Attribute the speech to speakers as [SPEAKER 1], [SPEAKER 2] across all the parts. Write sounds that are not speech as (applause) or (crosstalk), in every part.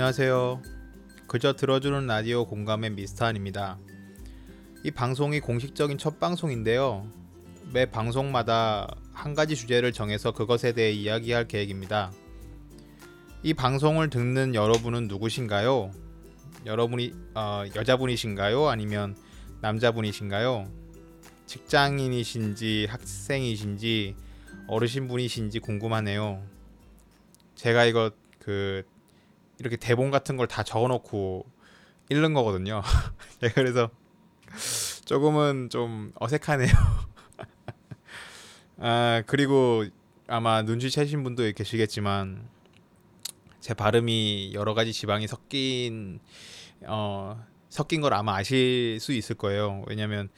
[SPEAKER 1] 안녕하세요. 그저 들어주는 라디오 공감의 미스터한입니다. 이 방송이 공식적인 첫 방송인데요. 매 방송마다 한 가지 주제를 정해서 그것에 대해 이야기할 계획입니다. 이 방송을 듣는 여러분은 누구신가요? 여러분이 어, 여자분이신가요? 아니면 남자분이신가요? 직장인이신지 학생이신지 어르신분이신지 궁금하네요. 제가 이거 그 이렇게 대본 같은 걸 다 적어놓고 읽는 거거든요. (laughs) 네, 그래서 조금은 좀 어색하네요. (laughs) 아 그리고 아마 눈치채신 분도 계시겠지만 제 발음이 여러 가지 지방이 섞인 어 섞인 걸 아마 아실 수 있을 거예요. 왜냐면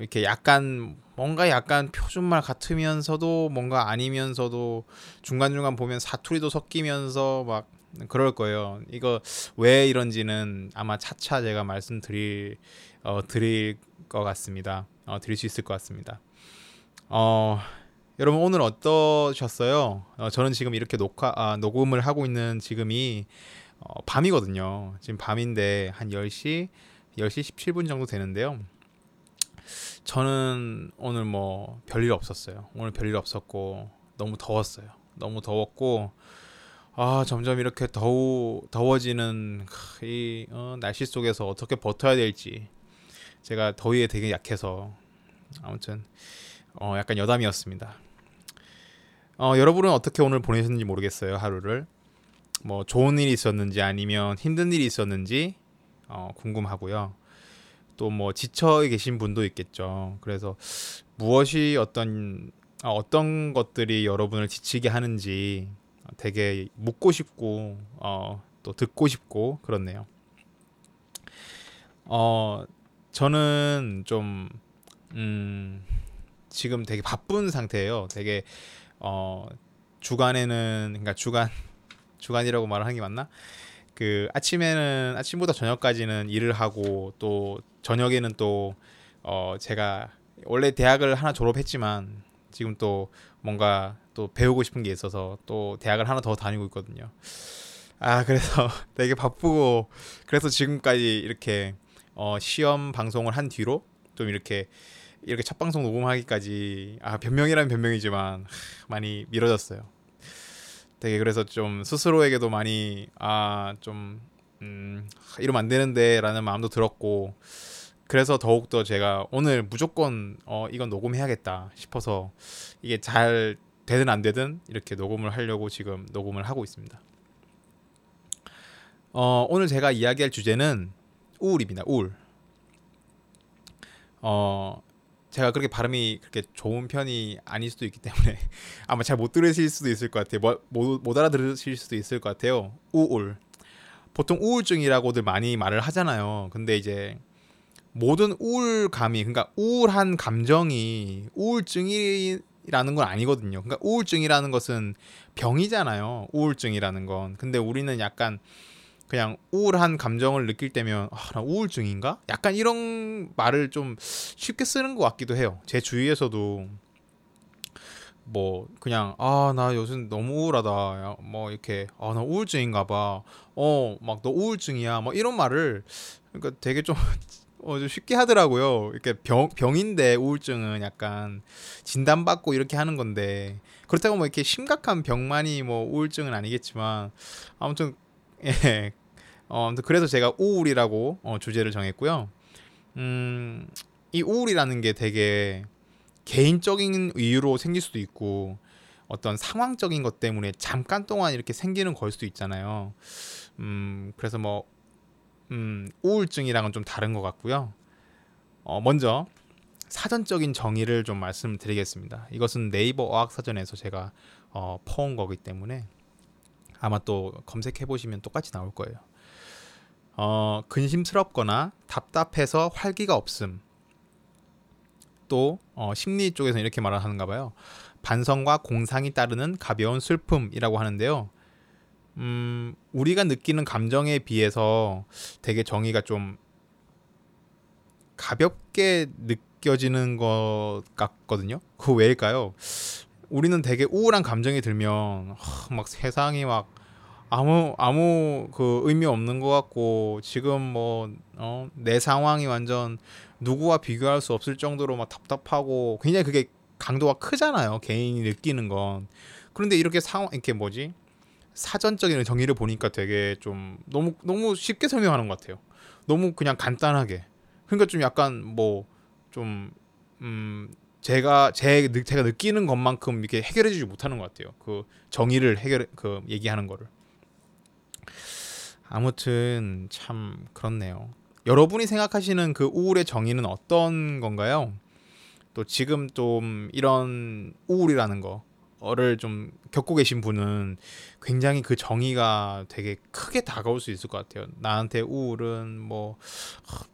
[SPEAKER 1] 이렇게 약간 뭔가 약간 표준말 같으면서도 뭔가 아니면서도 중간중간 보면 사투리도 섞이면서 막 그럴 거예요. 이거 왜 이런지는 아마 차차 제가 말씀드릴 어, 드릴 것 같습니다. 어, 드릴 수 있을 것 같습니다. 어, 여러분 오늘 어떠셨어요? 어, 저는 지금 이렇게 녹화 아, 녹음을 하고 있는 지금이 어, 밤이거든요. 지금 밤인데 한 10시 10시 17분 정도 되는데요. 저는 오늘 뭐 별일 없었어요. 오늘 별일 없었고 너무 더웠어요. 너무 더웠고 아 점점 이렇게 더우 더워지는 이 어, 날씨 속에서 어떻게 버텨야 될지 제가 더위에 되게 약해서 아무튼 어, 약간 여담이었습니다. 어, 여러분은 어떻게 오늘 보내셨는지 모르겠어요 하루를 뭐 좋은 일이 있었는지 아니면 힘든 일이 있었는지 어, 궁금하고요. 또 뭐 지쳐 계신 분도 있겠죠. 그래서 무엇이 어떤 어, 어떤 것들이 여러분을 지치게 하는지 되게 묻고 싶고 어, 또 듣고 싶고 그렇네요. 어 저는 좀 음, 지금 되게 바쁜 상태예요. 되게 어 주간에는 그러니까 주간 (laughs) 주간이라고 말을 하는 게 맞나? 그 아침에는 아침보다 저녁까지는 일을 하고 또 저녁에는 또 어 제가 원래 대학을 하나 졸업했지만 지금 또 뭔가 또 배우고 싶은 게 있어서 또 대학을 하나 더 다니고 있거든요. 아 그래서 (laughs) 되게 바쁘고 그래서 지금까지 이렇게 어 시험 방송을 한 뒤로 좀 이렇게 이렇게 첫 방송 녹음하기까지 아 변명이란 변명이지만 많이 미뤄졌어요. 되게 그래서 좀 스스로에게도 많이 아좀 음, 이러면 안 되는데라는 마음도 들었고 그래서 더욱더 제가 오늘 무조건 어 이건 녹음해야겠다 싶어서 이게 잘 되든 안 되든 이렇게 녹음을 하려고 지금 녹음을 하고 있습니다. 어 오늘 제가 이야기할 주제는 우울입니다. 우울. 어 제가 그렇게 발음이 그렇게 좋은 편이 아닐 수도 있기 때문에 (laughs) 아마 잘 못 들으실 수도 있을 것 같아요. 뭐, 못, 못 알아들으실 수도 있을 것 같아요. 우울. 보통 우울증이라고들 많이 말을 하잖아요. 근데 이제 모든 우울감이 그러니까 우울한 감정이 우울증이라는 건 아니거든요. 그러니까 우울증이라는 것은 병이잖아요. 우울증이라는 건. 근데 우리는 약간 그냥 우울한 감정을 느낄 때면 아, 나 우울증인가? 약간 이런 말을 좀 쉽게 쓰는 것 같기도 해요. 제 주위에서도 뭐 그냥 아 나 요즘 너무 우울하다 뭐 이렇게 아 나 우울증인가 봐어 막 너 우울증이야 뭐 이런 말을 그러니까 되게 좀 어, 좀 쉽게 하더라고요. 이렇게 병, 병인데 우울증은 약간 진단받고 이렇게 하는 건데 그렇다고 뭐 이렇게 심각한 병만이 뭐 우울증은 아니겠지만 아무튼 예. 어, 아무튼 그래서 제가 우울이라고 어, 주제를 정했고요. 음, 이 우울이라는 게 되게 개인적인 이유로 생길 수도 있고 어떤 상황적인 것 때문에 잠깐 동안 이렇게 생기는 걸 수도 있잖아요. 음, 그래서 뭐 음, 우울증이랑은 좀 다른 것 같고요. 어, 먼저 사전적인 정의를 좀 말씀드리겠습니다. 이것은 네이버 어학사전에서 제가 어, 퍼온 거기 때문에 아마 또 검색해 보시면 똑같이 나올 거예요. 어, 근심스럽거나 답답해서 활기가 없음. 또 어, 심리 쪽에서 이렇게 말을 하는가 봐요. 반성과 공상이 따르는 가벼운 슬픔이라고 하는데요. 음, 우리가 느끼는 감정에 비해서 되게 정의가 좀 가볍게 느껴지는 것 같거든요. 그 왜일까요? 우리는 되게 우울한 감정이 들면 막 세상이 막 아무 아무 그 의미 없는 것 같고 지금 뭐 어, 내 상황이 완전 누구와 비교할 수 없을 정도로 막 답답하고 굉장히 그게 강도가 크잖아요. 개인이 느끼는 건. 그런데 이렇게 상황 이렇게 뭐지? 사전적인 정의를 보니까 되게 좀 너무 너무 쉽게 설명하는 것 같아요. 너무 그냥 간단하게. 그러니까 좀 약간 뭐좀 음, 제가 제 제가 느끼는 것만큼 이렇게 해결해주지 못하는 것 같아요. 그 정의를 해결 그 얘기하는 거를. 아무튼 참 그렇네요. 여러분이 생각하시는 그 우울의 정의는 어떤 건가요? 또 지금 좀 이런 우울이라는 거 어를 좀 겪고 계신 분은 굉장히 그 정의가 되게 크게 다가올 수 있을 것 같아요. 나한테 우울은 뭐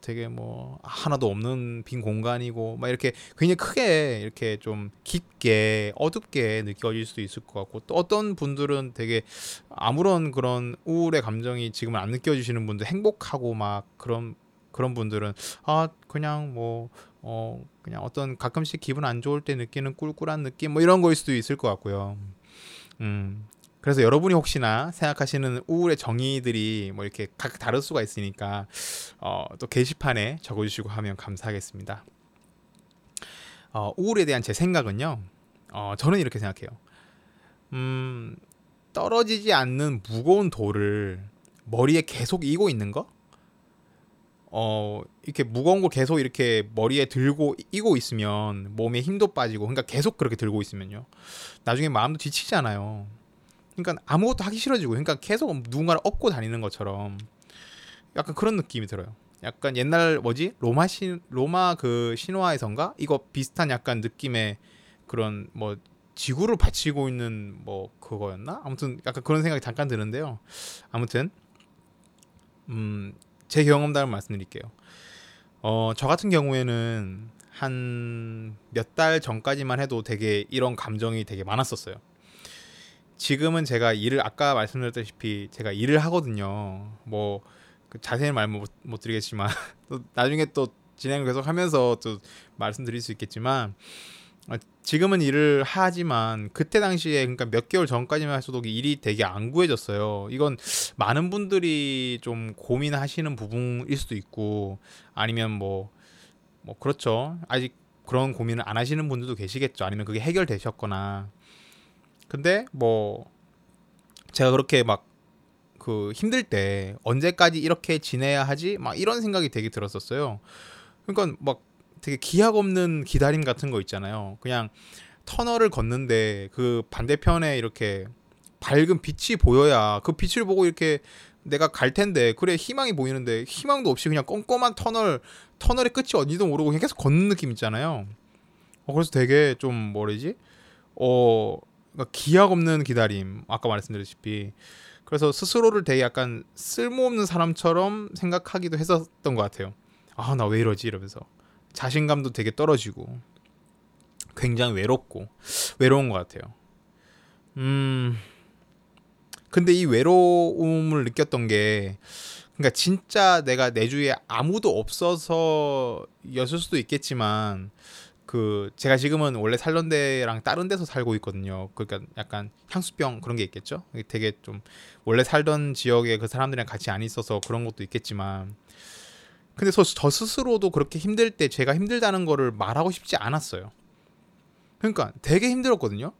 [SPEAKER 1] 되게 뭐 하나도 없는 빈 공간이고 막 이렇게 굉장히 크게 이렇게 좀 깊게 어둡게 느껴질 수도 있을 것 같고 또 어떤 분들은 되게 아무런 그런 우울의 감정이 지금은 안 느껴지시는 분들 행복하고 막 그런 그런 분들은 아 그냥 뭐 어 그냥 어떤 가끔씩 기분 안 좋을 때 느끼는 꿀꿀한 느낌 뭐 이런 거일 수도 있을 것 같고요. 음. 그래서 여러분이 혹시나 생각하시는 우울의 정의들이 뭐 이렇게 각 다를 수가 있으니까 어, 또 게시판에 적어주시고 하면 감사하겠습니다. 어, 우울에 대한 제 생각은요. 어, 저는 이렇게 생각해요. 음, 떨어지지 않는 무거운 돌을 머리에 계속 이고 있는 거? 어 이렇게 무거운 걸 계속 이렇게 머리에 들고 이고 있으면 몸에 힘도 빠지고 그러니까 계속 그렇게 들고 있으면요. 나중에 마음도 지치잖아요. 그러니까 아무것도 하기 싫어지고 그러니까 계속 누군가를 업고 다니는 것처럼 약간 그런 느낌이 들어요. 약간 옛날 뭐지? 로마 신 로마 그 신화에선가? 이거 비슷한 약간 느낌의 그런 뭐 지구를 바치고 있는 뭐 그거였나? 아무튼 약간 그런 생각이 잠깐 드는데요. 아무튼 음 제 경험담을 말씀드릴게요. 어, 저 같은 경우에는 한 몇 달 전까지만 해도 되게 이런 감정이 되게 많았었어요. 지금은 제가 일을 아까 말씀드렸다시피 제가 일을 하거든요. 뭐 그 자세히 말못 못 드리겠지만 (laughs) 또 나중에 또 진행을 계속 하면서 또 말씀드릴 수 있겠지만 아, 지금은 일을 하지만 그때 당시에 그러니까 몇 개월 전까지만 해도 일이 되게 안 구해졌어요. 이건 많은 분들이 좀 고민하시는 부분일 수도 있고 아니면 뭐뭐 뭐 그렇죠. 아직 그런 고민을 안 하시는 분들도 계시겠죠. 아니면 그게 해결되셨거나. 근데 뭐 제가 그렇게 막 그 힘들 때 언제까지 이렇게 지내야 하지? 막 이런 생각이 되게 들었었어요. 그러니까 막 되게 기약 없는 기다림 같은 거 있잖아요. 그냥 터널을 걷는데 그 반대편에 이렇게 밝은 빛이 보여야 그 빛을 보고 이렇게 내가 갈 텐데 그래 희망이 보이는데 희망도 없이 그냥 껌껌한 터널 터널의 끝이 어디도 모르고 그냥 계속 걷는 느낌 있잖아요. 어, 그래서 되게 좀 뭐라지? 어 그러니까 기약 없는 기다림 아까 말씀드렸다시피 그래서 스스로를 되게 약간 쓸모없는 사람처럼 생각하기도 했었던 것 같아요. 아 나 왜 이러지 이러면서 자신감도 되게 떨어지고 굉장히 외롭고 외로운 것 같아요. 음. 근데 이 외로움을 느꼈던 게 그러니까 진짜 내가 내 주위에 아무도 없어서였을 수도 있겠지만 그 제가 지금은 원래 살던 데랑 다른 데서 살고 있거든요. 그러니까 약간 향수병 그런 게 있겠죠. 되게 좀 원래 살던 지역에 그 사람들이랑 같이 안 있어서 그런 것도 있겠지만 근데 저, 저 스스로도 그렇게 힘들 때 제가 힘들다는 거를 말하고 싶지 않았어요. 그러니까 되게 힘들었거든요.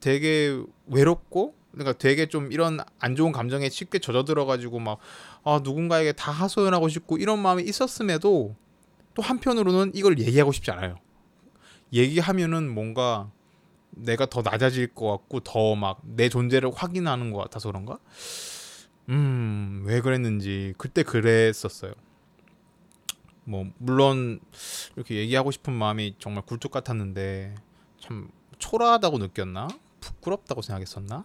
[SPEAKER 1] 되게 외롭고 그러니까 되게 좀 이런 안 좋은 감정에 쉽게 젖어 들어가지고 막 아, 누군가에게 다 하소연하고 싶고 이런 마음이 있었음에도 또 한편으로는 이걸 얘기하고 싶지 않아요. 얘기하면은 뭔가 내가 더 낮아질 것 같고 더 막 내 존재를 확인하는 것 같아서 그런가? 음, 왜 그랬는지 그때 그랬었어요. 뭐 물론 이렇게 얘기하고 싶은 마음이 정말 굴뚝 같았는데 참 초라하다고 느꼈나? 부끄럽다고 생각했었나?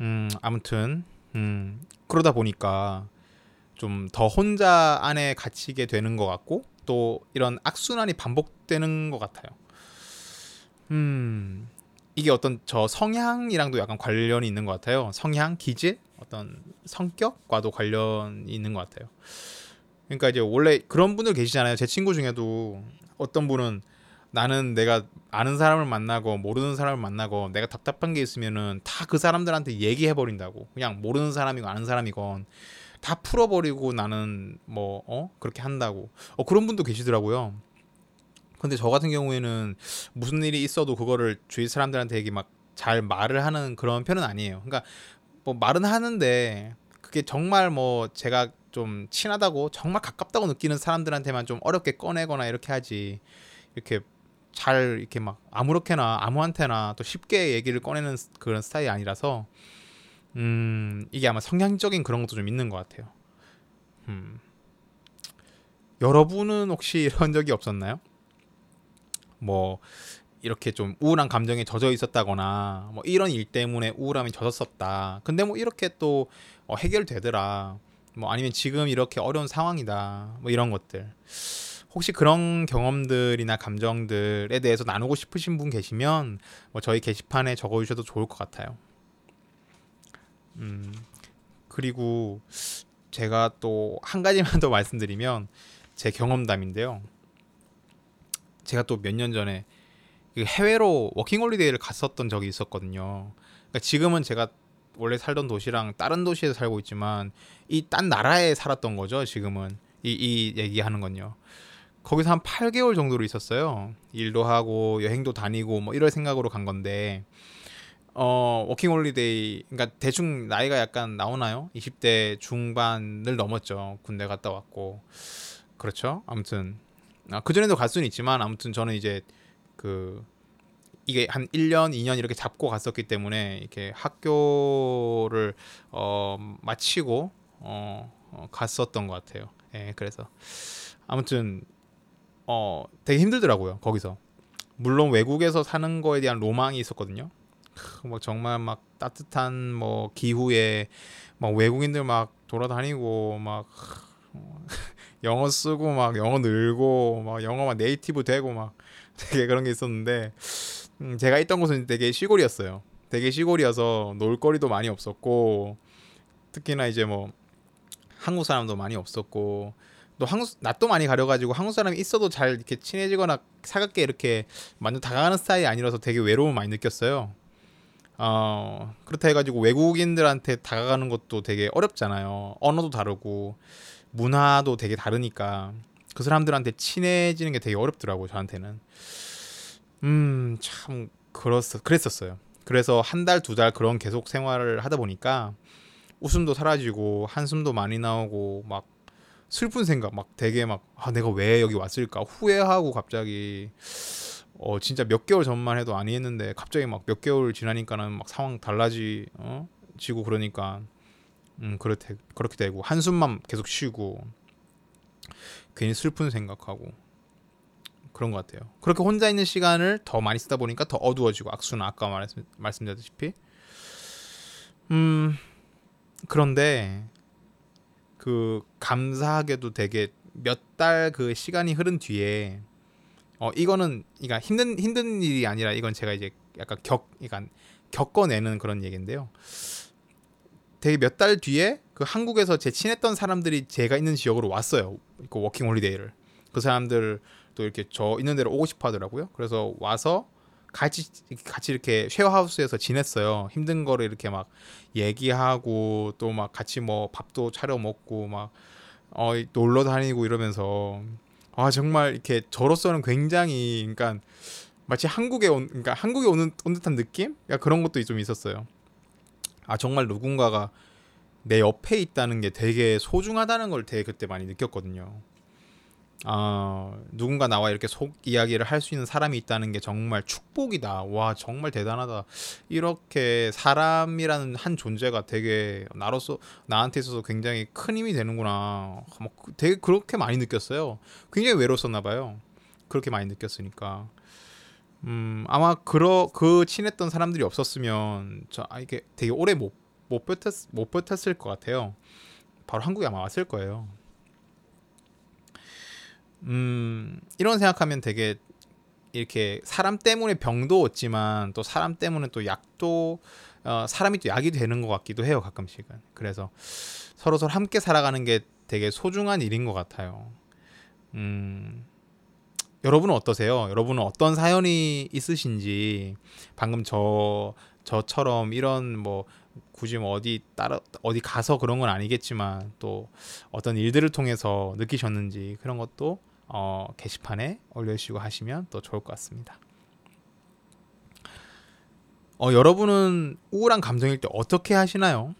[SPEAKER 1] 음 아무튼 음 그러다 보니까 좀 더 혼자 안에 갇히게 되는 것 같고 또 이런 악순환이 반복되는 것 같아요. 음 이게 어떤 저 성향이랑도 약간 관련이 있는 것 같아요. 성향 기질? 어떤 성격과도 관련이 있는 것 같아요 그러니까 이제 원래 그런 분들 계시잖아요. 제 친구 중에도 어떤 분은 나는 내가 아는 사람을 만나고 모르는 사람을 만나고 내가 답답한 게 있으면은 다 그 사람들한테 얘기해 버린다고. 그냥 모르는 사람이고 아는 사람이건 다 풀어버리고 나는 뭐 어 그렇게 한다고. 어 그런 분도 계시더라고요. 근데 저 같은 경우에는 무슨 일이 있어도 그거를 주위 사람들한테 얘기 막 잘 말을 하는 그런 편은 아니에요. 그러니까 뭐 말은 하는데 그게 정말 뭐 제가 좀 친하다고 정말 가깝다고 느끼는 사람들한테만 좀 어렵게 꺼내거나 이렇게 하지 이렇게 잘 이렇게 막 아무렇게나 아무한테나 또 쉽게 얘기를 꺼내는 그런 스타일이 아니라서 음 이게 아마 성향적인 그런 것도 좀 있는 것 같아요. 음 여러분은 혹시 (laughs) 이런 적이 없었나요? 뭐 이렇게 좀 우울한 감정에 젖어 있었다거나 뭐 이런 일 때문에 우울함이 젖었었다. 근데 뭐 이렇게 또 어, 해결되더라. 뭐 아니면 지금 이렇게 어려운 상황이다. 뭐 이런 것들. 혹시 그런 경험들이나 감정들에 대해서 나누고 싶으신 분 계시면 뭐 저희 게시판에 적어 주셔도 좋을 것 같아요. 음. 그리고 제가 또 한 가지만 (laughs) 더 말씀드리면 제 경험담인데요. 제가 또 몇 년 전에 그 해외로 워킹홀리데이를 갔었던 적이 있었거든요. 그러니까 지금은 제가 원래 살던 도시랑 다른 도시에서 살고 있지만 이 딴 나라에 살았던 거죠. 지금은 이, 이 얘기하는 건요. 거기서 한 8개월 정도로 있었어요. 일도 하고 여행도 다니고 뭐 이럴 생각으로 간 건데 어 워킹 홀리데이 그러니까 대충 나이가 약간 나오나요? 20대 중반을 넘었죠. 군대 갔다 왔고 그렇죠. 아무튼 아, 그 전에도 갈 수는 있지만 아무튼 저는 이제 그 이게 한 1년, 2년 이렇게 잡고 갔었기 때문에 이렇게 학교를 어 마치고 어, 어 갔었던 것 같아요. 예, 그래서 아무튼 어 되게 힘들더라고요 거기서. 물론 외국에서 사는 거에 대한 로망이 있었거든요. 뭐 정말 막 따뜻한 뭐 기후에 막 외국인들 막 돌아다니고 막 (laughs) 영어 쓰고 막 영어 늘고 막 영어 막 네이티브 되고 막 (laughs) 되게 그런 게 있었는데 음, 제가 있던 곳은 되게 시골이었어요. 되게 시골이어서 놀거리도 많이 없었고 특히나 이제 뭐 한국 사람도 많이 없었고 또 한국 낯도 많이 가려가지고 한국 사람이 있어도 잘 이렇게 친해지거나 사갑게 이렇게 완전 다가가는 스타일이 아니라서 되게 외로움을 많이 느꼈어요. 어 그렇다 해가지고 외국인들한테 다가가는 것도 되게 어렵잖아요. 언어도 다르고 문화도 되게 다르니까 그 사람들한테 친해지는 게 되게 어렵더라고 저한테는. 음, 참 그렇어 그랬었어요. 그래서 한 달, 두 달 그런 계속 생활을 하다 보니까 웃음도 사라지고 한숨도 많이 나오고 막 슬픈 생각 막 되게 막 아, 내가 왜 여기 왔을까? 후회하고 갑자기 어 진짜 몇 개월 전만 해도 아니했는데 갑자기 막 몇 개월 지나니까는 막 상황 달라지 어? 지고 그러니까 음 그렇게 그렇게 되고 한숨만 계속 쉬고 괜히 슬픈 생각하고 그런 것 같아요. 그렇게 혼자 있는 시간을 더 많이 쓰다 보니까 더 어두워지고 악수는 아까 말씀, 말씀드렸다시피 음 그런데 그 감사하게도 되게 몇 달 그 시간이 흐른 뒤에 어 이거는 그러니까 힘든 힘든 일이 아니라 이건 제가 이제 약간 겪 그러니까 겪어내는 그런 얘기인데요. 되게 몇 달 뒤에 그 한국에서 제 친했던 사람들이 제가 있는 지역으로 왔어요. 그 워킹 홀리데이를. 그 사람들 또 이렇게 저 있는 데로 오고 싶어 하더라고요. 그래서 와서 같이 같이 이렇게 쉐어하우스에서 지냈어요. 힘든 거를 이렇게 막 얘기하고 또 막 같이 뭐 밥도 차려 먹고 막 어, 놀러 다니고 이러면서 아 정말 이렇게 저로서는 굉장히 그러니까 마치 한국에 온 그러니까 한국에 오는 온 듯한 느낌? 그러니까 그런 것도 좀 있었어요. 아 정말 누군가가 내 옆에 있다는 게 되게 소중하다는 걸 되게 그때 많이 느꼈거든요. 아 누군가 나와 이렇게 속 이야기를 할 수 있는 사람이 있다는 게 정말 축복이다. 와 정말 대단하다. 이렇게 사람이라는 한 존재가 되게 나로서 나한테 있어서 굉장히 큰 힘이 되는구나. 뭐 되게 그렇게 많이 느꼈어요. 굉장히 외로웠었나 봐요. 그렇게 많이 느꼈으니까. 음 아마 그러 그 친했던 사람들이 없었으면 저 아, 이게 되게 오래 못못 버텼 못 버텼을 것 같아요. 바로 한국에 아마 왔을 거예요. 음 이런 생각하면 되게 이렇게 사람 때문에 병도 얻지만 또 사람 때문에 또 약도 어, 사람이 또 약이 되는 것 같기도 해요 가끔씩은 그래서 서로 서로 함께 살아가는 게 되게 소중한 일인 것 같아요 음 여러분은 어떠세요? 여러분은 어떤 사연이 있으신지 방금 저 저처럼 이런 뭐 굳이 뭐 어디 따라 어디 가서 그런 건 아니겠지만 또 어떤 일들을 통해서 느끼셨는지 그런 것도 어, 게시판에 올려주시고 하시면 또 좋을 것 같습니다. 어, 여러분은 우울한 감정일 때 어떻게 하시나요?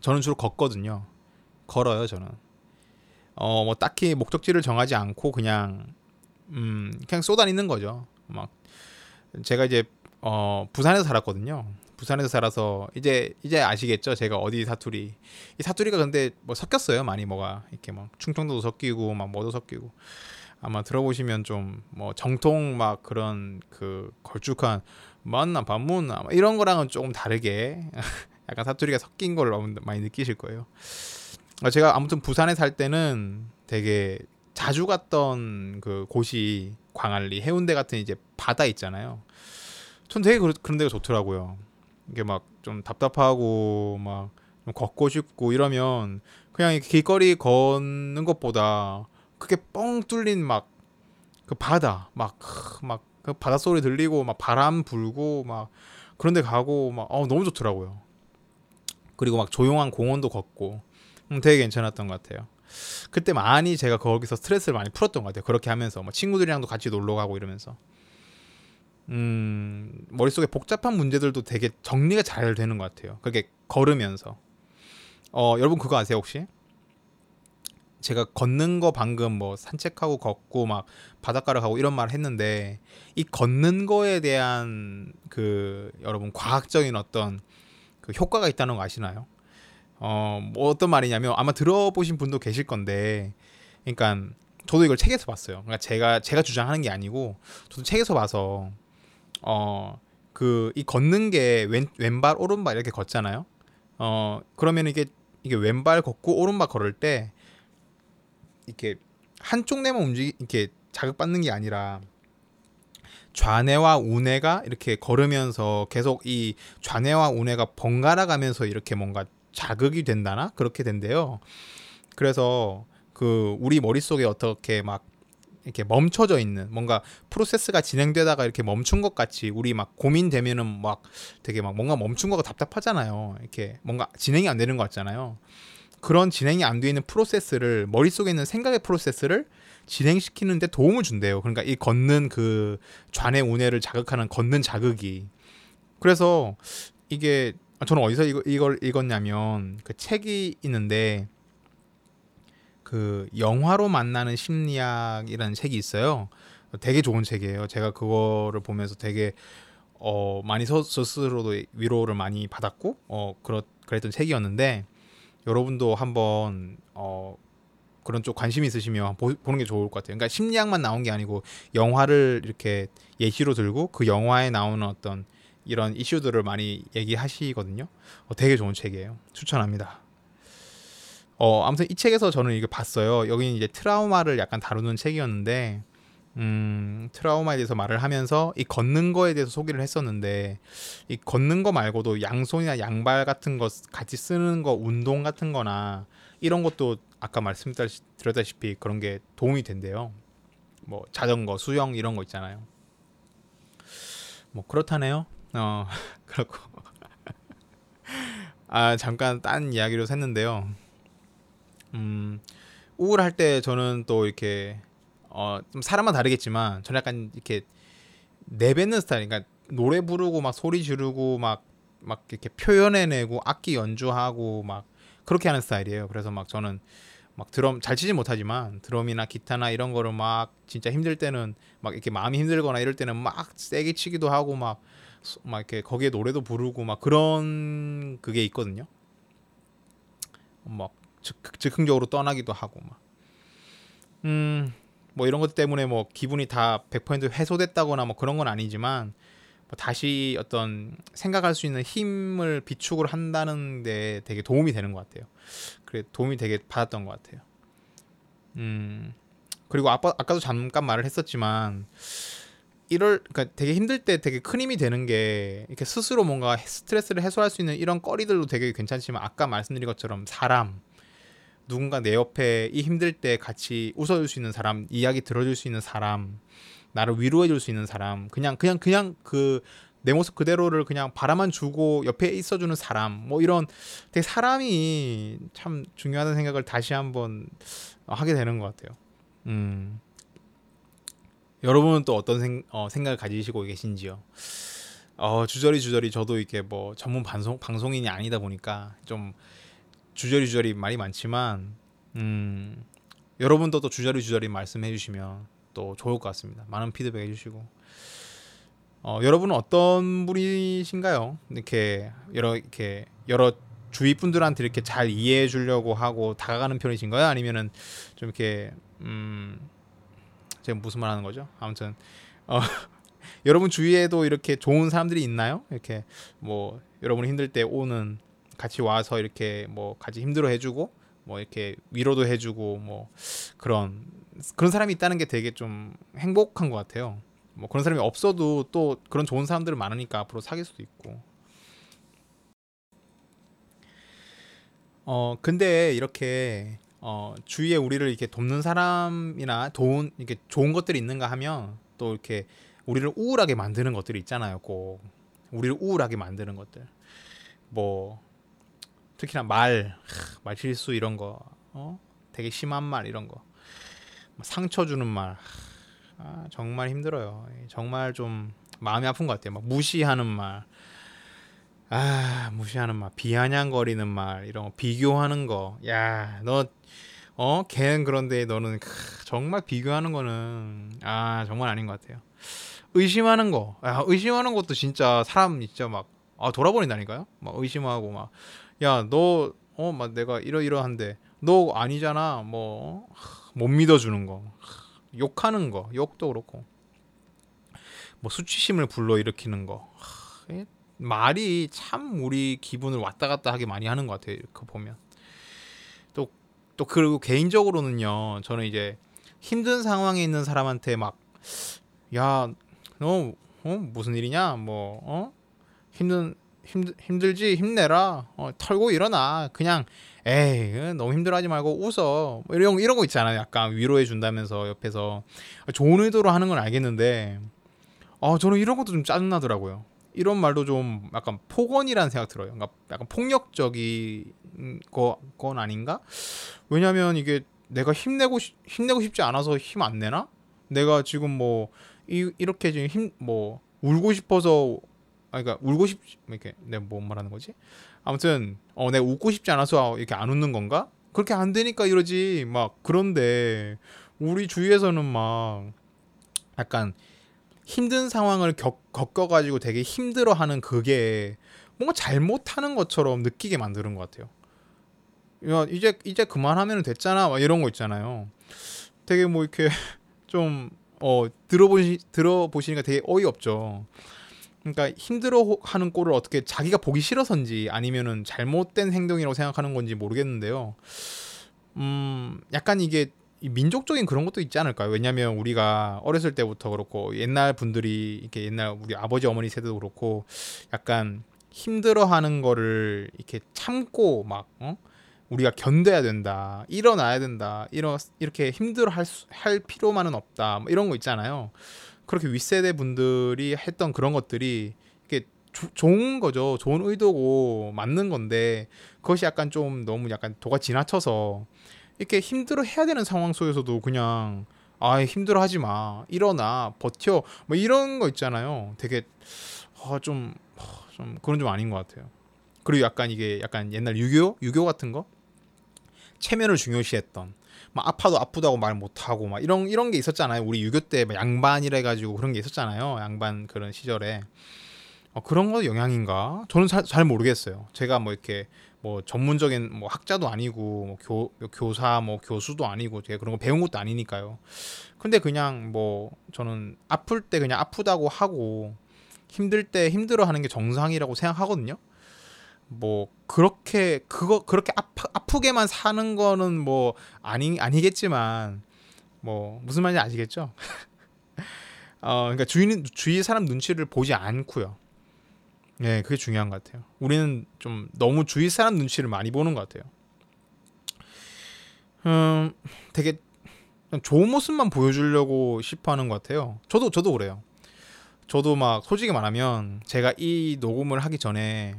[SPEAKER 1] 저는 주로 걷거든요. 걸어요, 저는. 어, 뭐 딱히 목적지를 정하지 않고 그냥 음, 그냥 쏘다니는 거죠. 막 제가 이제 어, 부산에서 살았거든요. 부산에서 살아서 이제 이제 아시겠죠? 제가 어디 사투리. 이 사투리가 근데 뭐 섞였어요. 많이 뭐가 이렇게 막 충청도도 섞이고 막 뭐도 섞이고. 아마 들어보시면 좀 뭐 정통 막 그런 그 걸쭉한 만나 반문나 이런 거랑은 조금 다르게 (laughs) 약간 사투리가 섞인 걸 많이 느끼실 거예요. 아, 제가 아무튼 부산에 살 때는 되게 자주 갔던 그 곳이 광안리 해운대 같은 이제 바다 있잖아요. 전 되게 그런 데가 좋더라고요. 이게 막 좀 답답하고 막 좀 걷고 싶고 이러면 그냥 길거리 걷는 것보다 그게 뻥 뚫린 막 그 바다 막막 그 바다 소리 들리고 막 바람 불고 막 그런 데 가고 막 어, 너무 좋더라고요. 그리고 막 조용한 공원도 걷고 음, 되게 괜찮았던 것 같아요. 그때 많이 제가 거기서 스트레스를 많이 풀었던 것 같아요. 그렇게 하면서 뭐 친구들이랑도 같이 놀러 가고 이러면서 음, 머릿속에 복잡한 문제들도 되게 정리가 잘 되는 것 같아요. 그게 걸으면서. 어, 여러분 그거 아세요, 혹시? 제가 걷는 거 방금 뭐 산책하고 걷고 막 바닷가를 가고 이런 말을 했는데 이 걷는 거에 대한 그 여러분 과학적인 어떤 그 효과가 있다는 거 아시나요? 어, 뭐 어떤 말이냐면 아마 들어보신 분도 계실 건데 그러니까 저도 이걸 책에서 봤어요. 그러니까 제가 제가 주장하는 게 아니고 저도 책에서 봐서 어 그 이 걷는 게 왼 왼발 오른발 이렇게 걷잖아요. 어 그러면 이게 이게 왼발 걷고 오른발 걸을 때 이렇게 한쪽 뇌만 움직이 이렇게 자극받는 게 아니라 좌뇌와 우뇌가 이렇게 걸으면서 계속 이 좌뇌와 우뇌가 번갈아 가면서 이렇게 뭔가 자극이 된다나 그렇게 된대요. 그래서 그 우리 머릿속에 어떻게 막 이렇게 멈춰져 있는 뭔가 프로세스가 진행되다가 이렇게 멈춘 것 같이 우리 막 고민되면은 막 되게 막 뭔가 멈춘 거가 답답하잖아요. 이렇게 뭔가 진행이 안 되는 것 같잖아요. 그런 진행이 안 되는 프로세스를 머릿속에 있는 생각의 프로세스를 진행시키는데 도움을 준대요. 그러니까 이 걷는 그 좌뇌 우뇌를 자극하는 걷는 자극이 그래서 이게 저는 어디서 이걸 읽었냐면 그 책이 있는데 그 영화로 만나는 심리학이라는 책이 있어요. 되게 좋은 책이에요. 제가 그거를 보면서 되게 어 많이 서, 스스로도 위로를 많이 받았고 어 그렇 그랬던 책이었는데 여러분도 한번 어 그런 쪽 관심 있으시면 보, 보는 게 좋을 것 같아요. 그러니까 심리학만 나온 게 아니고 영화를 이렇게 예시로 들고 그 영화에 나오는 어떤 이런 이슈들을 많이 얘기하시거든요. 어, 되게 좋은 책이에요. 추천합니다. 어, 아무튼 이 책에서 저는 이거 봤어요. 여기는 이제 트라우마를 약간 다루는 책이었는데, 음, 트라우마에 대해서 말을 하면서 이 걷는 거에 대해서 소개를 했었는데, 이 걷는 거 말고도 양손이나 양발 같은 거 같이 쓰는 거, 운동 같은 거나 이런 것도 아까 말씀드렸다시피 그런 게 도움이 된대요. 뭐 자전거, 수영 이런 거 있잖아요. 뭐 그렇다네요. 어, (laughs) 그렇고. 아, 잠깐 딴 이야기로 샜는데요. 음, 우울할 때 저는 또 이렇게 어, 좀 사람만 다르겠지만 저는 약간 이렇게 내뱉는 스타일. 그러니까 노래 부르고 막 소리 지르고 막막 이렇게 표현해내고 악기 연주하고 막 그렇게 하는 스타일이에요. 그래서 막 저는 막 드럼 잘 치지 못하지만 드럼이나 기타나 이런 거를 막 진짜 힘들 때는 막 이렇게 마음이 힘들거나 이럴 때는 막 세게 치기도 하고 막 막 이렇게 거기에 노래도 부르고 막 그런 그게 있거든요. 막 즉, 즉흥적으로 떠나기도 하고 막. 음, 뭐 이런 것 때문에 뭐 기분이 다 100% 해소됐다거나 뭐 그런 건 아니지만 뭐 다시 어떤 생각할 수 있는 힘을 비축을 한다는 데 되게 도움이 되는 것 같아요. 그래 도움이 되게 받았던 것 같아요. 음 그리고 아까 아까도 잠깐 말을 했었지만 이럴 그러니까 되게 힘들 때 되게 큰 힘이 되는 게 이렇게 스스로 뭔가 스트레스를 해소할 수 있는 이런 거리들도 되게 괜찮지만 아까 말씀드린 것처럼 사람 누군가 내 옆에 이 힘들 때 같이 웃어줄 수 있는 사람, 이야기 들어줄 수 있는 사람, 나를 위로해줄 수 있는 사람, 그냥 그냥 그냥 그 내 모습 그대로를 그냥 바라만 주고 옆에 있어주는 사람, 뭐 이런 되게 사람이 참 중요하다는 생각을 다시 한번 하게 되는 것 같아요. 음. 여러분은 또 어떤 생, 어, 생각을 가지시고 계신지요? 어, 주저리 주저리 저도 이렇게 뭐 전문 방송 방송인이 아니다 보니까 좀 주저리 주저리 말이 많지만 음, 여러분도 또 주저리 주저리 말씀해 주시면 또 좋을 것 같습니다. 많은 피드백 해주시고 어, 여러분은 어떤 분이신가요? 이렇게 여러 이렇게 여러 주위 분들한테 이렇게 잘 이해해 주려고 하고 다가가는 편이신가요? 아니면은 좀 이렇게 음 제가 무슨 말 하는 거죠? 아무튼 어, (laughs) 여러분 주위에도 이렇게 좋은 사람들이 있나요? 이렇게 뭐 여러분이 힘들 때 오는 같이 와서 이렇게 뭐 같이 힘들어 해주고 뭐 이렇게 위로도 해주고 뭐 그런 그런 사람이 있다는 게 되게 좀 행복한 것 같아요. 뭐 그런 사람이 없어도 또 그런 좋은 사람들 많으니까 앞으로 사귈 수도 있고. 어 근데 이렇게 어 주위에 우리를 이렇게 돕는 사람이나 도운 이렇게 좋은 것들이 있는가 하면 또 이렇게 우리를 우울하게 만드는 것들이 있잖아요. 꼭 우리를 우울하게 만드는 것들. 뭐 특히나 말, 말 실수 이런 거, 어? 되게 심한 말 이런 거, 뭐 상처 주는 말, 아, 정말 힘들어요. 정말 좀 마음이 아픈 것 같아요. 막 무시하는 말, 아 무시하는 말, 비아냥거리는 말 이런 거, 비교하는 거, 야 너 어, 걔는 그런데 너는 정말 비교하는 거는 아 정말 아닌 것 같아요. 의심하는 거, 야, 의심하는 것도 진짜 사람 진짜 막 아, 돌아버린다니까요. 막 의심하고 막, 야, 너, 어, 막 내가 이러이러한데, 너 아니잖아. 뭐, 못 믿어주는 거. 욕하는 거. 욕도 그렇고. 뭐, 수치심을 불러일으키는 거. 말이 참 우리 기분을 왔다 갔다 하게 많이 하는 것 같아요. 그 보면. 또, 또, 그리고 개인적으로는요, 저는 이제 힘든 상황에 있는 사람한테 막, 야, 너 어? 무슨 일이냐? 뭐 어? 힘든 힘 힘들지 힘내라. 어, 털고 일어나. 그냥 에이 너무 힘들어하지 말고 웃어. 뭐 이런 이런 거 있잖아요. 약간 위로해 준다면서 옆에서 좋은 의도로 하는 건 알겠는데, 어 저는 이런 것도 좀 짜증 나더라고요. 이런 말도 좀 약간 폭언이라는 생각 들어요. 그러니까 약간 폭력적인 거, 건 아닌가? 왜냐면 이게 내가 힘내고 힘내고 싶지 않아서 힘 안 내나? 내가 지금 뭐 이, 이렇게 지금 힘 뭐 울고 싶어서 아 그러니까 울고 싶 이렇게 내가 뭐 말하는 거지? 아무튼 어 내가 웃고 싶지 않아서 이렇게 안 웃는 건가? 그렇게 안 되니까 이러지 막 그런데 우리 주위에서는 막 약간 힘든 상황을 겪, 겪어가지고 되게 힘들어하는 그게 뭔가 잘못하는 것처럼 느끼게 만드는 것 같아요. 야 이제 이제 그만하면 됐잖아 막 이런 거 있잖아요. 되게 뭐 이렇게 (laughs) 좀 어, 들어보시 들어보시니까 되게 어이없죠. 그러니까 힘들어하는 꼴을 어떻게 자기가 보기 싫어서인지 아니면은 잘못된 행동이라고 생각하는 건지 모르겠는데요. 음, 약간 이게 민족적인 그런 것도 있지 않을까요? 왜냐하면 우리가 어렸을 때부터 그렇고 옛날 분들이 이렇게 옛날 우리 아버지 어머니 세대도 그렇고 약간 힘들어하는 거를 이렇게 참고 막 어? 우리가 견뎌야 된다, 일어나야 된다, 이런 이렇게 힘들어 할, 수, 할 필요만은 없다, 뭐 이런 거 있잖아요. 그렇게 윗세대 분들이 했던 그런 것들이 이게 조, 좋은 거죠, 좋은 의도고 맞는 건데 그것이 약간 좀 너무 약간 도가 지나쳐서 이렇게 힘들어 해야 되는 상황 속에서도 그냥 아 힘들어 하지 마, 일어나, 버텨, 뭐 이런 거 있잖아요. 되게 아, 좀, 좀 그런 좀 아닌 것 같아요. 그리고 약간 이게 약간 옛날 유교? 유교 같은 거? 체면을 중요시했던 막 아파도 아프다고 말 못하고 막 이런 이런 게 있었잖아요. 우리 유교 때 양반이라 가지고 그런 게 있었잖아요. 양반 그런 시절에 어, 그런 거 영향인가? 저는 사, 잘 모르겠어요. 제가 뭐 이렇게 뭐 전문적인 뭐 학자도 아니고 뭐 교, 교사 뭐 교수도 아니고 제가 그런 거 배운 것도 아니니까요. 근데 그냥 뭐 저는 아플 때 그냥 아프다고 하고 힘들 때 힘들어 하는 게 정상이라고 생각하거든요. 뭐 그렇게 그거 그렇게 아프, 아프게만 사는 거는 뭐 아니 아니겠지만 뭐 무슨 말인지 아시겠죠? (laughs) 어 그러니까 주인 주위 사람 눈치를 보지 않고요. 네, 그게 중요한 것 같아요. 우리는 좀 너무 주위 사람 눈치를 많이 보는 것 같아요. 음, 되게 좋은 모습만 보여주려고 싶어하는 것 같아요. 저도 저도 그래요. 저도 막 솔직히 말하면 제가 이 녹음을 하기 전에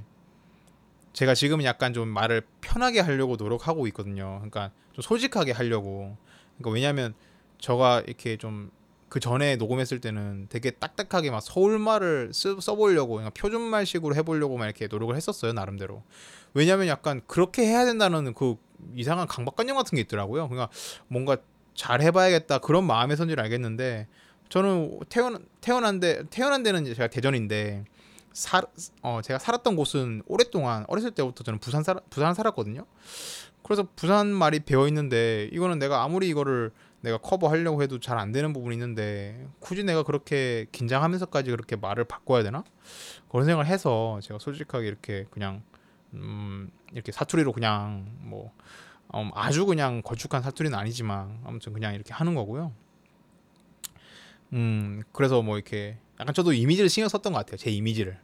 [SPEAKER 1] 제가 지금 약간 좀 말을 편하게 하려고 노력하고 있거든요. 그러니까 좀 솔직하게 하려고. 그러니까 왜냐하면 저가 이렇게 좀 그 전에 녹음했을 때는 되게 딱딱하게 막 서울말을 쓰, 써보려고 그냥 표준말식으로 해보려고 막 이렇게 노력을 했었어요 나름대로. 왜냐하면 약간 그렇게 해야 된다는 그 이상한 강박관념 같은 게 있더라고요. 그러니까 뭔가 잘 해봐야겠다 그런 마음에선지를 알겠는데 저는 태어난 태어난데 태어난 데는 제가 대전인데 사, 어, 제가 살았던 곳은 오랫동안 어렸을 때부터 저는 부산 살 부산 살았거든요. 그래서 부산 말이 배어 있는데 이거는 내가 아무리 이거를 내가 커버하려고 해도 잘 안 되는 부분이 있는데 굳이 내가 그렇게 긴장하면서까지 그렇게 말을 바꿔야 되나 그런 생각을 해서 제가 솔직하게 이렇게 그냥 음 이렇게 사투리로 그냥 뭐 음, 아주 그냥 걸쭉한 사투리는 아니지만 아무튼 그냥 이렇게 하는 거고요. 음 그래서 뭐 이렇게 약간 저도 이미지를 신경 썼던 것 같아요. 제 이미지를.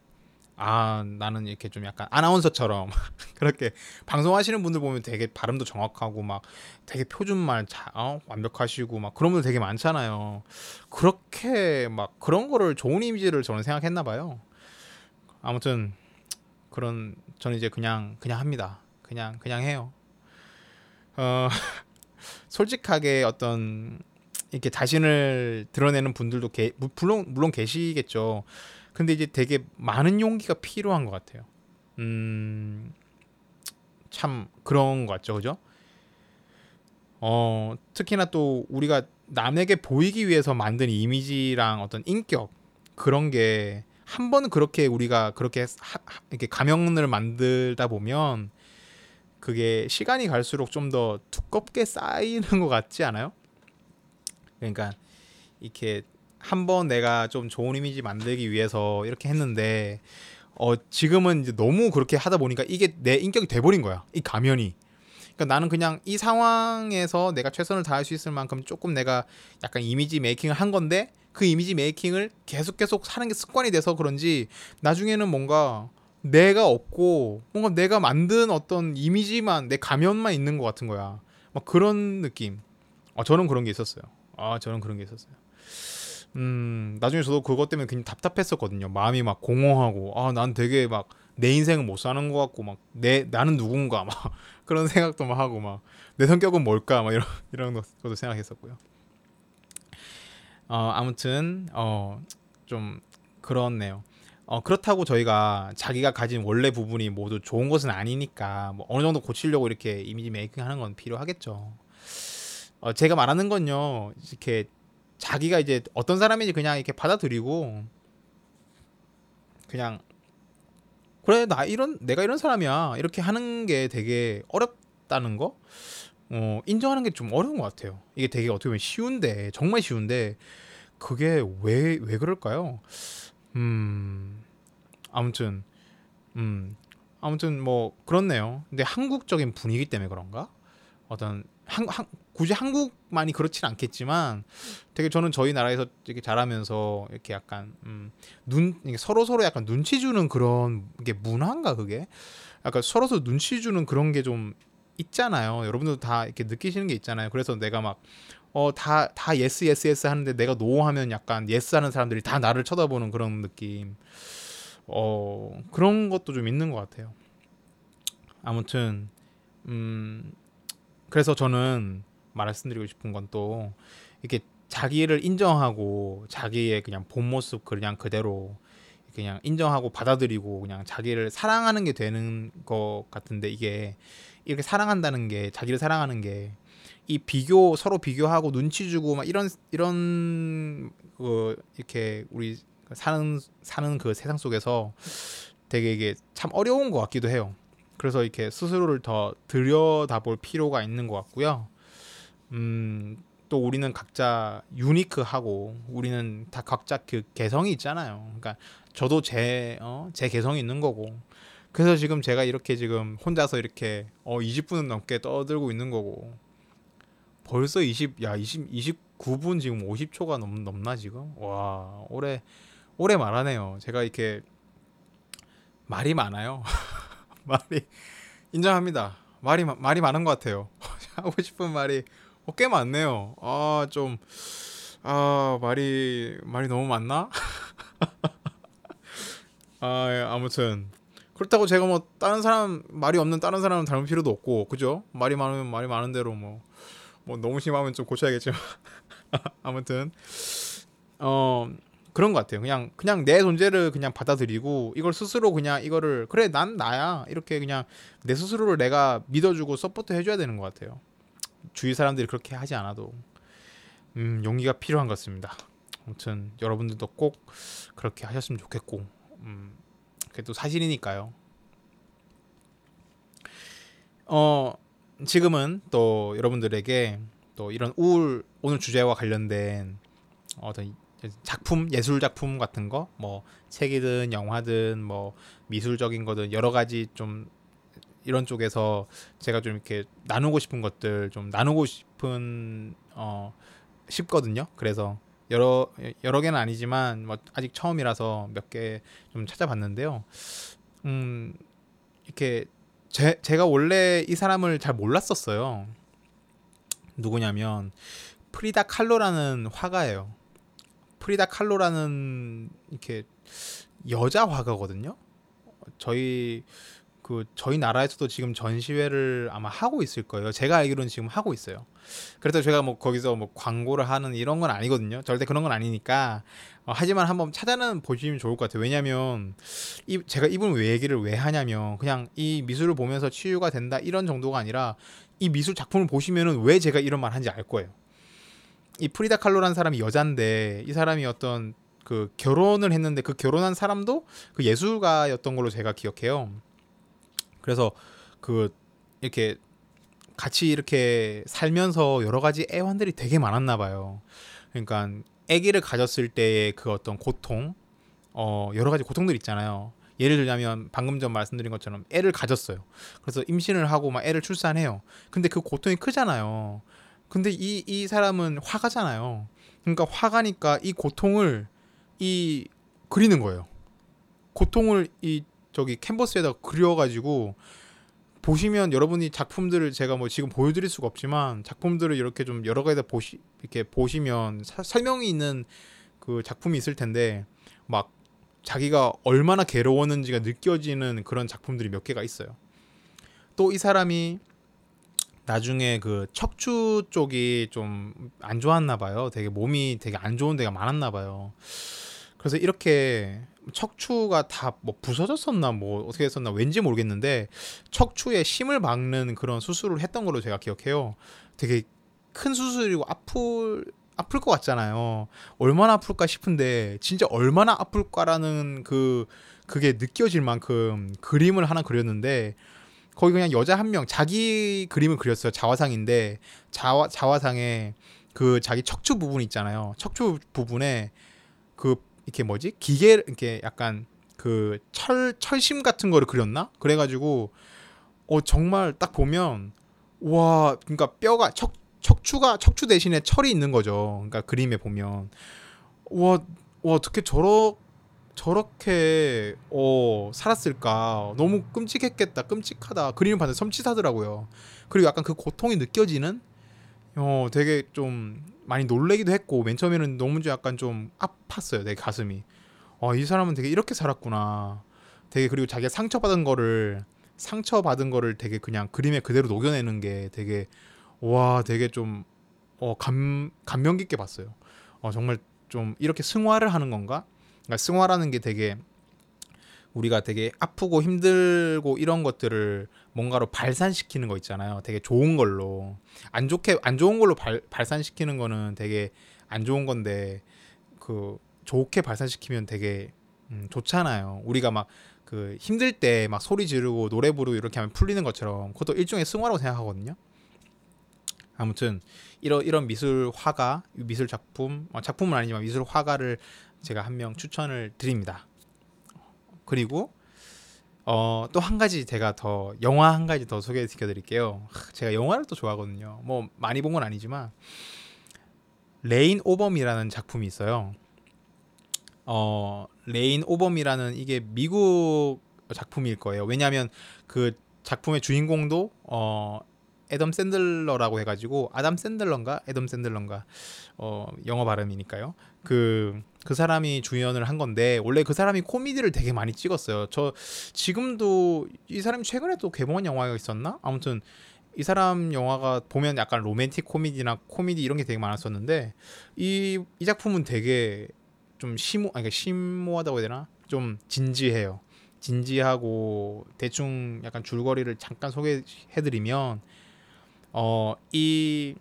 [SPEAKER 1] 아 나는 이렇게 좀 약간 아나운서처럼 (laughs) 그렇게 방송하시는 분들 보면 되게 발음도 정확하고 막 되게 표준말 자, 어? 완벽하시고 막 그런 분들 되게 많잖아요. 그렇게 막 그런 거를 좋은 이미지를 저는 생각했나 봐요. 아무튼 그런 저는 이제 그냥 그냥 합니다. 그냥 그냥 해요. 어 (laughs) 솔직하게 어떤 이렇게 자신을 드러내는 분들도 게, 물론 물론 계시겠죠. 근데 이제 되게 많은 용기가 필요한 것 같아요. 음, 참 그런 것 같죠, 그죠? 어, 특히나 또 우리가 남에게 보이기 위해서 만든 이미지랑 어떤 인격 그런 게 한 번 그렇게 우리가 그렇게 하, 이렇게 가면을 만들다 보면 그게 시간이 갈수록 좀 더 두껍게 쌓이는 것 같지 않아요? 그러니까 이렇게 한 번 내가 좀 좋은 이미지 만들기 위해서 이렇게 했는데 어 지금은 이제 너무 그렇게 하다 보니까 이게 내 인격이 돼버린 거야 이 가면이. 그러니까 나는 그냥 이 상황에서 내가 최선을 다할 수 있을 만큼 조금 내가 약간 이미지 메이킹을 한 건데 그 이미지 메이킹을 계속 계속 사는 게 습관이 돼서 그런지 나중에는 뭔가 내가 없고 뭔가 내가 만든 어떤 이미지만 내 가면만 있는 것 같은 거야. 막 그런 느낌. 어 저는 그런 게 있었어요 아 저는 그런 게 있었어요. 음 나중에 저도 그것 때문에 굉장히 답답했었거든요. 마음이 막 공허하고 아 난 되게 막 내 인생은 못 사는 것 같고 막 내 나는 누군가 막 (laughs) 그런 생각도 막 하고 막 내 성격은 뭘까 막 이런 (laughs) 이런 것도 생각했었고요. 어 아무튼 어 좀 그렇네요. 어 그렇다고 저희가 자기가 가진 원래 부분이 모두 좋은 것은 아니니까 뭐 어느 정도 고치려고 이렇게 이미지 메이킹 하는 건 필요하겠죠 어 제가 말하는 건요. 이렇게 자기가 이제 어떤 사람인지 그냥 이렇게 받아들이고 그냥 그래 나 이런 내가 이런 사람이야. 이렇게 하는 게 되게 어렵다는 거? 어, 인정하는 게 좀 어려운 것 같아요. 이게 되게 어떻게 보면 쉬운데 정말 쉬운데 그게 왜 왜 그럴까요? 음 아무튼 음 아무튼 뭐 그렇네요. 근데 한국적인 분위기 때문에 그런가? 어떤 한, 한, 굳이 한국만이 그렇진 않겠지만 되게 저는 저희 나라에서 이렇게 자라면서 이렇게 약간 음, 눈 서로 서로 약간 눈치 주는 그런 게 문화인가 그게 약간 서로 서로 눈치 주는 그런 게 좀 있잖아요. 여러분들도 다 이렇게 느끼시는 게 있잖아요. 그래서 내가 막 어다다 yes yes yes 하는데 내가 no 하면 약간 yes 하는 사람들이 다 나를 쳐다보는 그런 느낌. 어 그런 것도 좀 있는 것 같아요. 아무튼 음 그래서 저는 말씀드리고 싶은 건 또 이렇게 자기를 인정하고 자기의 그냥 본 모습 그냥 그대로 그냥 인정하고 받아들이고 그냥 자기를 사랑하는 게 되는 것 같은데 이게 이렇게 사랑한다는 게 자기를 사랑하는 게 이 비교 서로 비교하고 눈치 주고 막 이런 이런 그 이렇게 우리 사는 사는 그 세상 속에서 되게 이게 참 어려운 것 같기도 해요. 그래서 이렇게 스스로를 더 들여다볼 필요가 있는 것 같고요. 음, 또 우리는 각자 유니크하고 우리는 다 각자 그 개성이 있잖아요. 그러니까 저도 제, 어, 제 개성이 있는 거고. 그래서 지금 제가 이렇게 지금 혼자서 이렇게 어 20분은 넘게 떠들고 있는 거고. 벌써 20, 야, 20, 29분 지금 50초가 넘, 넘나 지금? 와, 오래, 오래 말하네요. 제가 이렇게 말이 많아요. (laughs) 말이 인정합니다. 말이 말이 많은 것 같아요. (laughs) 하고 싶은 말이 어, 꽤 많네요. 아, 좀, 아, 말이, 말이 너무 많나? (laughs) 아, 예, 아무튼. 그렇다고 제가 뭐, 다른 사람, 말이 없는 다른 사람은 닮을 필요도 없고, 그죠? 말이 많으면 말이 많은 대로 뭐, 뭐, 너무 심하면 좀 고쳐야겠지만. (laughs) 아무튼, 어, 그런 것 같아요. 그냥, 그냥 내 존재를 그냥 받아들이고, 이걸 스스로 그냥 이거를, 그래, 난 나야. 이렇게 그냥 내 스스로를 내가 믿어주고 support 해줘야 되는 것 같아요. 주위 사람들이 그렇게 하지 않아도 음, 용기가 필요한 것 같습니다. 아무튼 여러분들도 꼭 그렇게 하셨으면 좋겠고 음, 그래도 사실이니까요. 어 지금은 또 여러분들에게 또 이런 우울 오늘 주제와 관련된 어떤 작품 예술 작품 같은 거 뭐 책이든 영화든 뭐 미술적인 거든 여러 가지 좀 이런 쪽에서 제가 좀 이렇게 나누고 싶은 것들 좀 나누고 싶은 어 싶거든요. 그래서 여러 여러 개는 아니지만 뭐 아직 처음이라서 몇 개 좀 찾아봤는데요. 음 이렇게 제, 제가 원래 이 사람을 잘 몰랐었어요. 누구냐면 프리다 칼로라는 화가예요. 프리다 칼로라는 이렇게 여자 화가거든요. 저희 그 저희 나라에서도 지금 전시회를 아마 하고 있을 거예요. 제가 알기로는 지금 하고 있어요. 그래서 제가 뭐 거기서 뭐 광고를 하는 이런 건 아니거든요. 절대 그런 건 아니니까. 어, 하지만 한번 찾아는 보시면 좋을 것 같아요. 왜냐면 이 제가 이분 왜 얘기를 왜 하냐면 그냥 이 미술을 보면서 치유가 된다 이런 정도가 아니라 이 미술 작품을 보시면은 왜 제가 이런 말 하는지 알 거예요. 이 프리다 칼로라는 사람이 여잔데 이 사람이 어떤 그 결혼을 했는데 그 결혼한 사람도 그 예술가였던 걸로 제가 기억해요. 그래서 그 이렇게 같이 이렇게 살면서 여러 가지 애환들이 되게 많았나 봐요. 그러니까 아기를 가졌을 때의 그 어떤 고통, 어 여러 가지 고통들 있잖아요. 예를 들자면 방금 전 말씀드린 것처럼 애를 가졌어요. 그래서 임신을 하고 막 애를 출산해요. 근데 그 고통이 크잖아요. 근데 이 이 사람은 화가잖아요. 그러니까 화가니까 이 고통을 이 그리는 거예요. 고통을 이 저기 캔버스에다 그려가지고 보시면 여러분이 작품들을 제가 뭐 지금 보여드릴 수가 없지만 작품들을 이렇게 좀 여러 가지다 보시 이렇게 보시면 사, 설명이 있는 그 작품이 있을 텐데 막 자기가 얼마나 괴로웠는지가 느껴지는 그런 작품들이 몇 개가 있어요. 또 이 사람이 나중에 그 척추 쪽이 좀 안 좋았나 봐요. 되게 몸이 되게 안 좋은 데가 많았나 봐요. 그래서 이렇게 척추가 다 뭐 부서졌었나 뭐 어떻게 했었나 왠지 모르겠는데 척추에 심을 박는 그런 수술을 했던 걸로 제가 기억해요. 되게 큰 수술이고 아플 아플 것 같잖아요. 얼마나 아플까 싶은데 진짜 얼마나 아플까라는 그 그게 느껴질 만큼 그림을 하나 그렸는데 거기 그냥 여자 한 명 자기 그림을 그렸어요. 자화상인데 자화 자화상에 그 자기 척추 부분 있잖아요. 척추 부분에 그 이렇게 뭐지? 기계 이렇게 약간 그 철 철심 같은 거를 그렸나? 그래가지고 어 정말 딱 보면 와 그러니까 뼈가 척 척추가 척추 대신에 철이 있는 거죠. 그러니까 그림에 보면. 와, 와 어떻게 저러 저렇게 어 살았을까? 너무 끔찍했겠다 끔찍하다. 그림을 봤는데 섬찟하더라고요. 그리고 약간 그 고통이 느껴지는 어 되게 좀 많이 놀래기도 했고 맨 처음에는 너무 약간 좀 아팠어요 내 가슴이. 어, 이 사람은 되게 이렇게 살았구나. 되게 그리고 자기가 상처받은 거를 상처받은 거를 되게 그냥 그림에 그대로 녹여내는 게 되게 와 되게 좀 어, 감, 감명 깊게 봤어요. 어, 정말 좀 이렇게 승화를 하는 건가? 그러니까 승화라는 게 되게 우리가 되게 아프고 힘들고 이런 것들을 뭔가로 발산시키는 거 있잖아요. 되게 좋은 걸로 안 좋게 안 좋은 걸로 발, 발산시키는 거는 되게 안 좋은 건데 그 좋게 발산시키면 되게 음, 좋잖아요. 우리가 막 그 힘들 때 막 소리 지르고 노래 부르고 이렇게 하면 풀리는 것처럼 그것도 일종의 승화라고 생각하거든요. 아무튼 이런 이런 미술 화가 미술 작품 어, 작품은 아니지만 미술 화가를 제가 한 명 추천을 드립니다. 그리고 어, 또 한 가지 제가 더 영화 한 가지 더 소개시켜 드릴게요. 제가 영화를 또 좋아하거든요. 뭐 많이 본 건 아니지만 Reign Over Me라는 작품이 있어요. 어, Reign Over Me라는 이게 미국 작품일 거예요. 왜냐하면 그 작품의 주인공도 어, 애덤 샌들러라고 해가지고 아담 샌들러인가 애덤 샌들러인가 어 영어 발음이니까요. 그그 그 사람이 주연을 한 건데 원래 그 사람이 코미디를 되게 많이 찍었어요. 저 지금도 이 사람이 최근에 또 개봉한 영화가 있었나? 아무튼 이 사람 영화가 보면 약간 로맨틱 코미디나 코미디 이런 게 되게 많았었는데 이, 이 작품은 되게 좀 심오 아니 심오하다고 해야 되나? 좀 진지해요. 진지하고 대충 약간 줄거리를 잠깐 소개해드리면 어이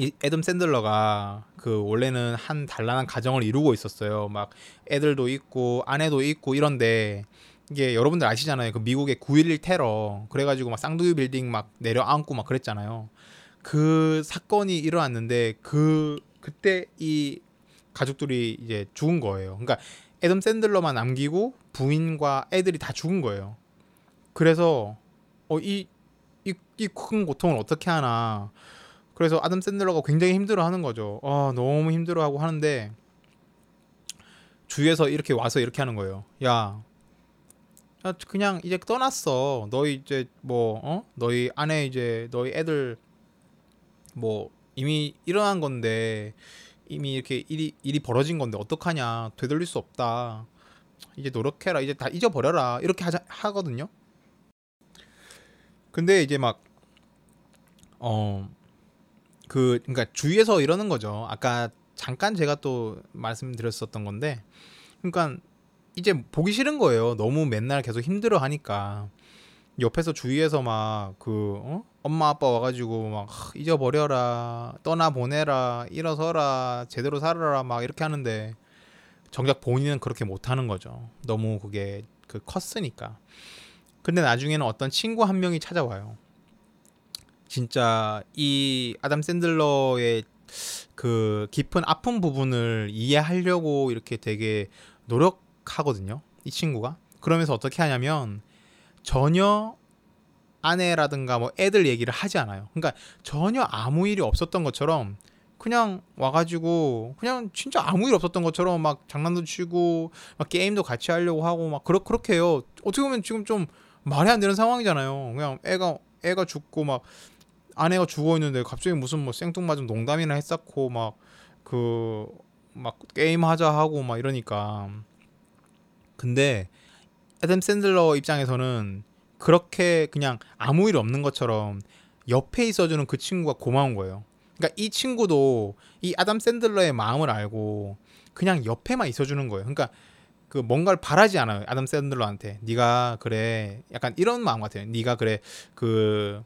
[SPEAKER 1] 이 애덤 샌들러가 그 원래는 한 단란한 가정을 이루고 있었어요. 막 애들도 있고 아내도 있고 이런데 이게 여러분들 아시잖아요. 그 미국의 9.11 테러 그래가지고 막 쌍둥이 빌딩 막 내려앉고 막 그랬잖아요. 그 사건이 일어났는데 그 그때 이 가족들이 이제 죽은 거예요. 그러니까 애덤 샌들러만 남기고 부인과 애들이 다 죽은 거예요. 그래서 어 이 이이큰 고통을 어떻게 하나. 그래서 아담 샌들러가 굉장히 힘들어하는 거죠. 아 너무 힘들어하고 하는데 주위에서 이렇게 와서 이렇게 하는 거예요. 야, 야 그냥 이제 떠났어. 너희 이제 뭐 어? 너희 아내 이제 너희 애들 뭐 이미 일어난 건데 이미 이렇게 일이 일이 벌어진 건데 어떡하냐 되돌릴 수 없다 이제 노력해라 이제 다 잊어버려라 이렇게 하자, 하거든요 근데 이제 막 어 그 그러니까 주위에서 이러는 거죠. 아까 잠깐 제가 또 말씀드렸었던 건데 그러니까 이제 보기 싫은 거예요. 너무 맨날 계속 힘들어 하니까. 옆에서 주위에서 막그 어? 엄마 아빠 와가지고 막 잊어버려라. 떠나 보내라. 일어서라. 제대로 살아라. 막 이렇게 하는데 정작 본인은 그렇게 못 하는 거죠. 너무 그게 그 컸으니까 근데 나중에는 어떤 친구 한 명이 찾아와요 진짜 이 아담 샌들러의 그 깊은 아픈 부분을 이해하려고 이렇게 되게 노력하거든요 이 친구가 그러면서 어떻게 하냐면 전혀 아내라든가 뭐 애들 얘기를 하지 않아요. 그러니까 전혀 아무 일이 없었던 것처럼 그냥 와가지고 그냥 진짜 아무 일 없었던 것처럼 막 장난도 치고 막 게임도 같이 하려고 하고 막 그렇 그렇게 해요. 어떻게 보면 지금 좀 말이 안 되는 상황이잖아요. 그냥 애가 애가 죽고 막 아내가 죽어 있는데 갑자기 무슨 뭐 생뚱맞은 농담이나 했었고 막 그막 그 게임 하자 하고 막 이러니까 근데 애덤 샌들러 입장에서는 그렇게 그냥 아무 일 없는 것처럼 옆에 있어주는 그 친구가 고마운 거예요. 그러니까 이 친구도 이 아담 샌들러의 마음을 알고 그냥 옆에만 있어주는 거예요. 그러니까 그 뭔가를 바라지 않아요. 아담 샌들러한테 네가 그래 약간 이런 마음 같아요. 네가 그래 그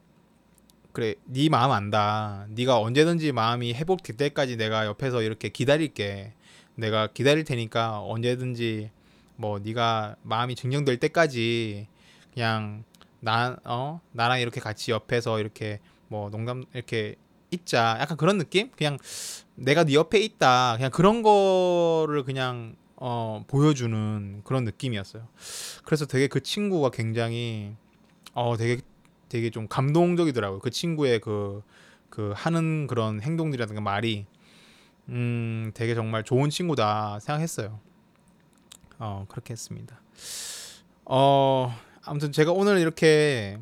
[SPEAKER 1] 그래 네 마음 안다. 네가 언제든지 마음이 회복될 때까지 내가 옆에서 이렇게 기다릴게. 내가 기다릴 테니까 언제든지 뭐 네가 마음이 증정될 때까지 그냥 나 어 나랑 이렇게 같이 옆에서 이렇게 뭐 농담 이렇게 있자 약간 그런 느낌 그냥 내가 네 옆에 있다 그냥 그런 거를 그냥 어 보여주는 그런 느낌이었어요. 그래서 되게 그 친구가 굉장히 어 되게 되게 좀 감동적이더라고요. 그 친구의 그그 그 하는 그런 행동들이라든가 말이 음 되게 정말 좋은 친구다 생각했어요. 어 그렇게 했습니다. 어 아무튼 제가 오늘 이렇게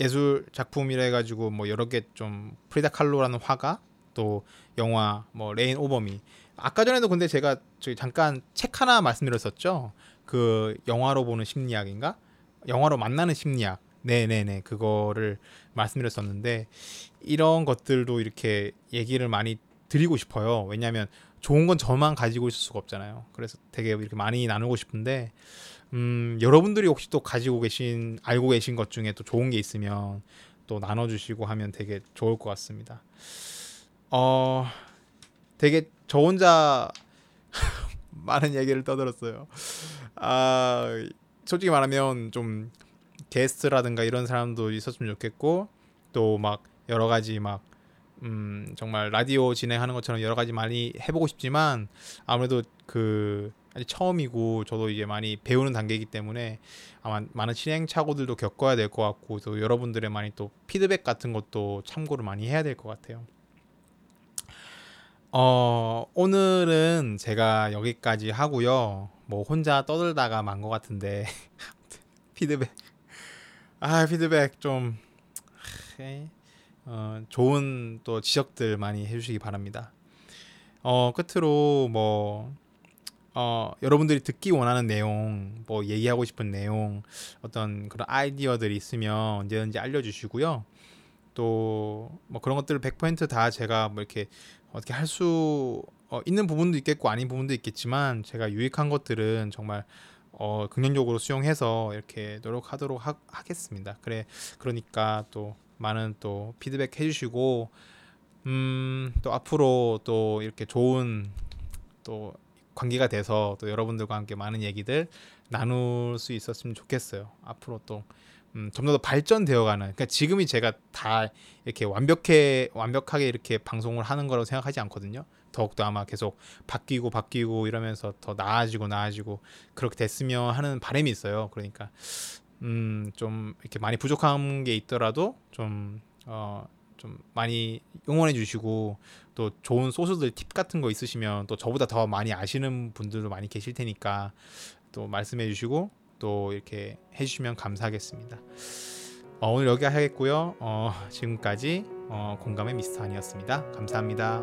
[SPEAKER 1] 예술 작품이라 해가지고 뭐 여러 개 좀 프리다 칼로라는 화가 또 영화 뭐 Reign Over Me 아까 전에도 근데 제가 저기 잠깐 책 하나 말씀드렸었죠? 그 영화로 보는 심리학인가? 영화로 만나는 심리학. 네네네. 그거를 말씀드렸었는데 이런 것들도 이렇게 얘기를 많이 드리고 싶어요. 왜냐하면 좋은 건 저만 가지고 있을 수가 없잖아요. 그래서 되게 이렇게 많이 나누고 싶은데 음, 여러분들이 혹시 또 가지고 계신 알고 계신 것 중에 또 좋은 게 있으면 또 나눠주시고 하면 되게 좋을 것 같습니다. 어, 되게 저 혼자 (laughs) 많은 얘기를 떠들었어요. 아, 솔직히 말하면 좀 게스트라든가 이런 사람도 있었으면 좋겠고 또 막 여러 가지 막 음, 정말 라디오 진행하는 것처럼 여러 가지 많이 해보고 싶지만 아무래도 그 아직 처음이고 저도 이제 많이 배우는 단계이기 때문에 아마 많은 진행착오들도 겪어야 될 것 같고 또 여러분들의 많이 또 피드백 같은 것도 참고를 많이 해야 될 것 같아요. 어, 오늘은 제가 여기까지 하고요. 뭐 혼자 떠들다가 만 것 같은데 (laughs) 피드백 아 피드백 좀 어, 좋은 또 지적들 많이 해주시기 바랍니다. 어, 끝으로 뭐 어, 여러분들이 듣기 원하는 내용, 뭐 얘기하고 싶은 내용, 어떤 그런 아이디어들이 있으면 언제든지 알려주시고요. 또 뭐 그런 것들을 100%다 제가 뭐 이렇게 어떻게 할수 어, 있는 부분도 있겠고 아닌 부분도 있겠지만 제가 유익한 것들은 정말 어, 긍정적으로 수용해서 이렇게 노력하도록 하, 하겠습니다. 그래 그러니까 또 많은 또 피드백 해주시고 음, 또 앞으로 또 이렇게 좋은 또 관계가 돼서 또 여러분들과 함께 많은 얘기들 나눌 수 있었으면 좋겠어요. 앞으로 또 음, 좀더 발전되어가는. 그러니까 지금이 제가 다 이렇게 완벽해 완벽하게 이렇게 방송을 하는 거라고 생각하지 않거든요. 더욱더 아마 계속 바뀌고 바뀌고 이러면서 더 나아지고 나아지고 그렇게 됐으면 하는 바람이 있어요. 그러니까 음, 좀 이렇게 많이 부족한 게 있더라도 좀 어, 좀 많이 응원해 주시고 또 좋은 소스들 팁 같은 거 있으시면 또 저보다 더 많이 아시는 분들도 많이 계실 테니까 또 말씀해 주시고 또 이렇게 해주시면 감사하겠습니다. 어, 오늘 여기 하겠고요. 어, 지금까지 어, 공감의 미스터 한이었습니다. 감사합니다.